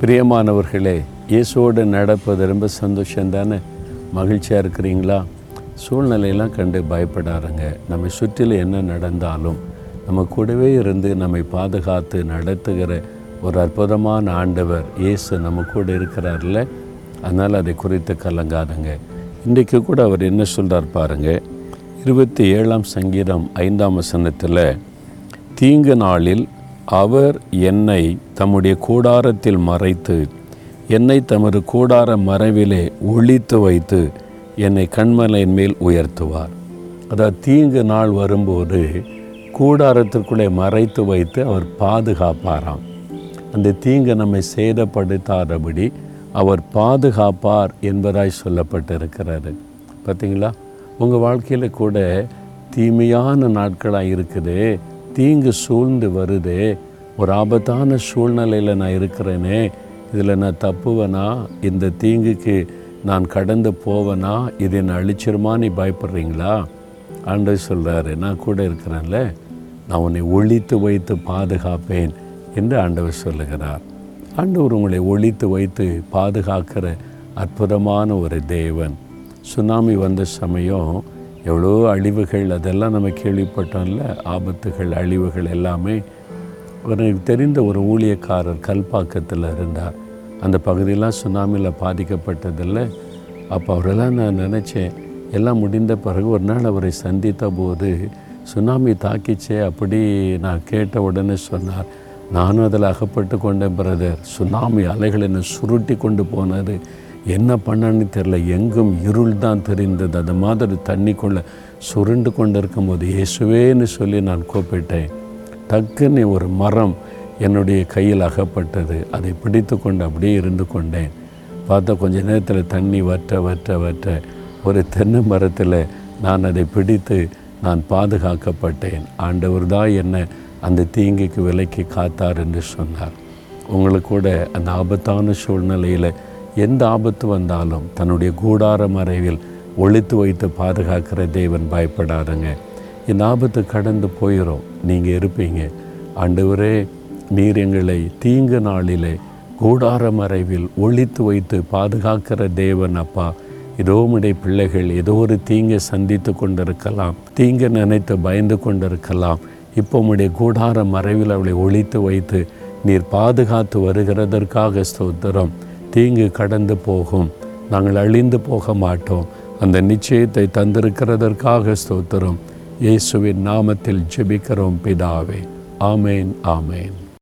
பிரியமானவர்களே இயேசுவோடு நடப்பது ரொம்ப சந்தோஷம் தானே? மகிழ்ச்சியாக இருக்கிறீங்களா? சூழ்நிலையெல்லாம் கண்டு பயப்படாருங்க நம்மை சுற்றிலும் என்ன நடந்தாலும் நம்ம கூடவே இருந்து நம்மை பாதுகாத்து நடத்துகிற ஒரு அற்புதமான ஆண்டவர் இயேசு நம்ம கூட இருக்கிறார்ல. அதனால் அதை குறித்து கலங்காதுங்க. இன்றைக்கு கூட அவர் என்ன சொல்கிறார் பாருங்கள் இருபத்தி ஏழாம் சங்கீதம் ஐந்தாம் வசனத்தில் தீங்கு நாளில் அவர் என்னை தம்முடைய கூடாரத்தில் மறைத்து என்னை தமது கூடார மறைவிலே ஒழித்து வைத்து என்னை கண்மலையின் மேல் உயர்த்துவார். அதாவது தீங்கு நாள் வரும்போது கூடாரத்திற்குள்ளே மறைத்து வைத்து அவர் பாதுகாப்பாராம். அந்த தீங்கு நம்மை சேதப்படுத்தாதபடி அவர் பாதுகாப்பார் என்பதாய் சொல்லப்பட்டிருக்கிறாரு பார்த்தீங்களா? உங்கள் வாழ்க்கையில் கூட தீமையான நாட்களாக இருக்குது. தீங்கு சூழ்ந்து வருதே. ஒரு ஆபத்தான சூழ்நிலையில் நான் இருக்கிறேனே. இதில் நான் தப்புவேனா? இந்த தீங்குக்கு நான் கடந்து போவேனா? இது என்னை அழிச்சிருமா? நீ பயப்படுறீங்களா? ஆண்டவர் சொல்கிறாரு நான் கூட இருக்கிறேன்ல. நான் உன்னை ஒழித்து வைத்து பாதுகாப்பேன் என்று ஆண்டவர் சொல்லுகிறார். ஆண்டவர் உங்களை ஒழித்து வைத்து பாதுகாக்கிற அற்புதமான ஒரு தேவன். சுனாமி வந்த சமயம் எவ்வளோ அழிவுகள் அதெல்லாம் நம்ம கேள்விப்பட்டோம்ல? ஆபத்துகள் அழிவுகள் எல்லாமே. எனக்கு தெரிந்த ஒரு ஊழியக்காரர் கல்பாக்கத்தில் இருந்தார். அந்த பகுதியெல்லாம் சுனாமியில் பாதிக்கப்பட்டதில்ல. அப்போ அவரெல்லாம் நான் நினச்சேன் எல்லாம் முடிந்த பிறகு ஒரு நாள் அவரை சந்தித்த போது சுனாமி தாக்கிச்சே அப்படி நான் கேட்ட உடனே சொன்னார். நானும் அதில் அகப்பட்டு கொண்டேன் பிரதர் சுனாமி அலைகள் என்னை சுருட்டி கொண்டு போனது. என்ன பண்ணன்னு தெரில எங்கும் இருள் தான் தெரிந்தது. அது மாதிரி தண்ணிக்குள்ளே சுருண்டு கொண்டு இருக்கும்போது இயேசுவேன்னு சொல்லி நான் கூப்பிட்டேன். டக்குன்னு ஒரு மரம் என்னுடைய கையில் அகப்பட்டது. அதை பிடித்து கொண்டு அப்படியே இருந்து கொண்டேன். பார்த்தா கொஞ்ச நேரத்தில் தண்ணி வற்ற வற்ற வற்ற ஒரு தென்னை மரத்தில் நான் அதை பிடித்து நான் பாதுகாக்கப்பட்டேன். ஆண்டவர் தான் என்னை அந்த தீங்குக்கு விலைக்கு காத்தார் என்று சொன்னார். உங்களுக்கு கூட அந்த ஆபத்தான சூழ்நிலையில் எந்த ஆபத்து வந்தாலும் தன்னுடைய கூடார மறைவில் ஒழித்து வைத்து பாதுகாக்கிற தேவன் பயப்படாதுங்க. இந்த ஆபத்து கடந்து போயிடும் நீங்கள் இருப்பீங்க. ஆண்டவரே நீர் எங்களை தீங்கு நாளிலே கூடார மறைவில் ஒழித்து வைத்து பாதுகாக்கிற தேவன் அப்பா. ஏதோ உடைய பிள்ளைகள் ஏதோ ஒரு தீங்கை சந்தித்து கொண்டிருக்கலாம். தீங்கை நினைத்து பயந்து கொண்டிருக்கலாம். இப்போ உடைய கூடார மறைவில் அவளை ஒழித்து வைத்து நீர் பாதுகாத்து வருகிறதற்காக ஸ்தோத்திரம். தீங்கு கடந்து போகும். நாங்கள் அழிந்து போக மாட்டோம். அந்த நிச்சயத்தை தந்திருக்கிறதற்காக ஸ்தோத்திரம். இயேசுவின் நாமத்தில் ஜெபிக்கிறோம் பிதாவே. ஆமேன் ஆமேன்.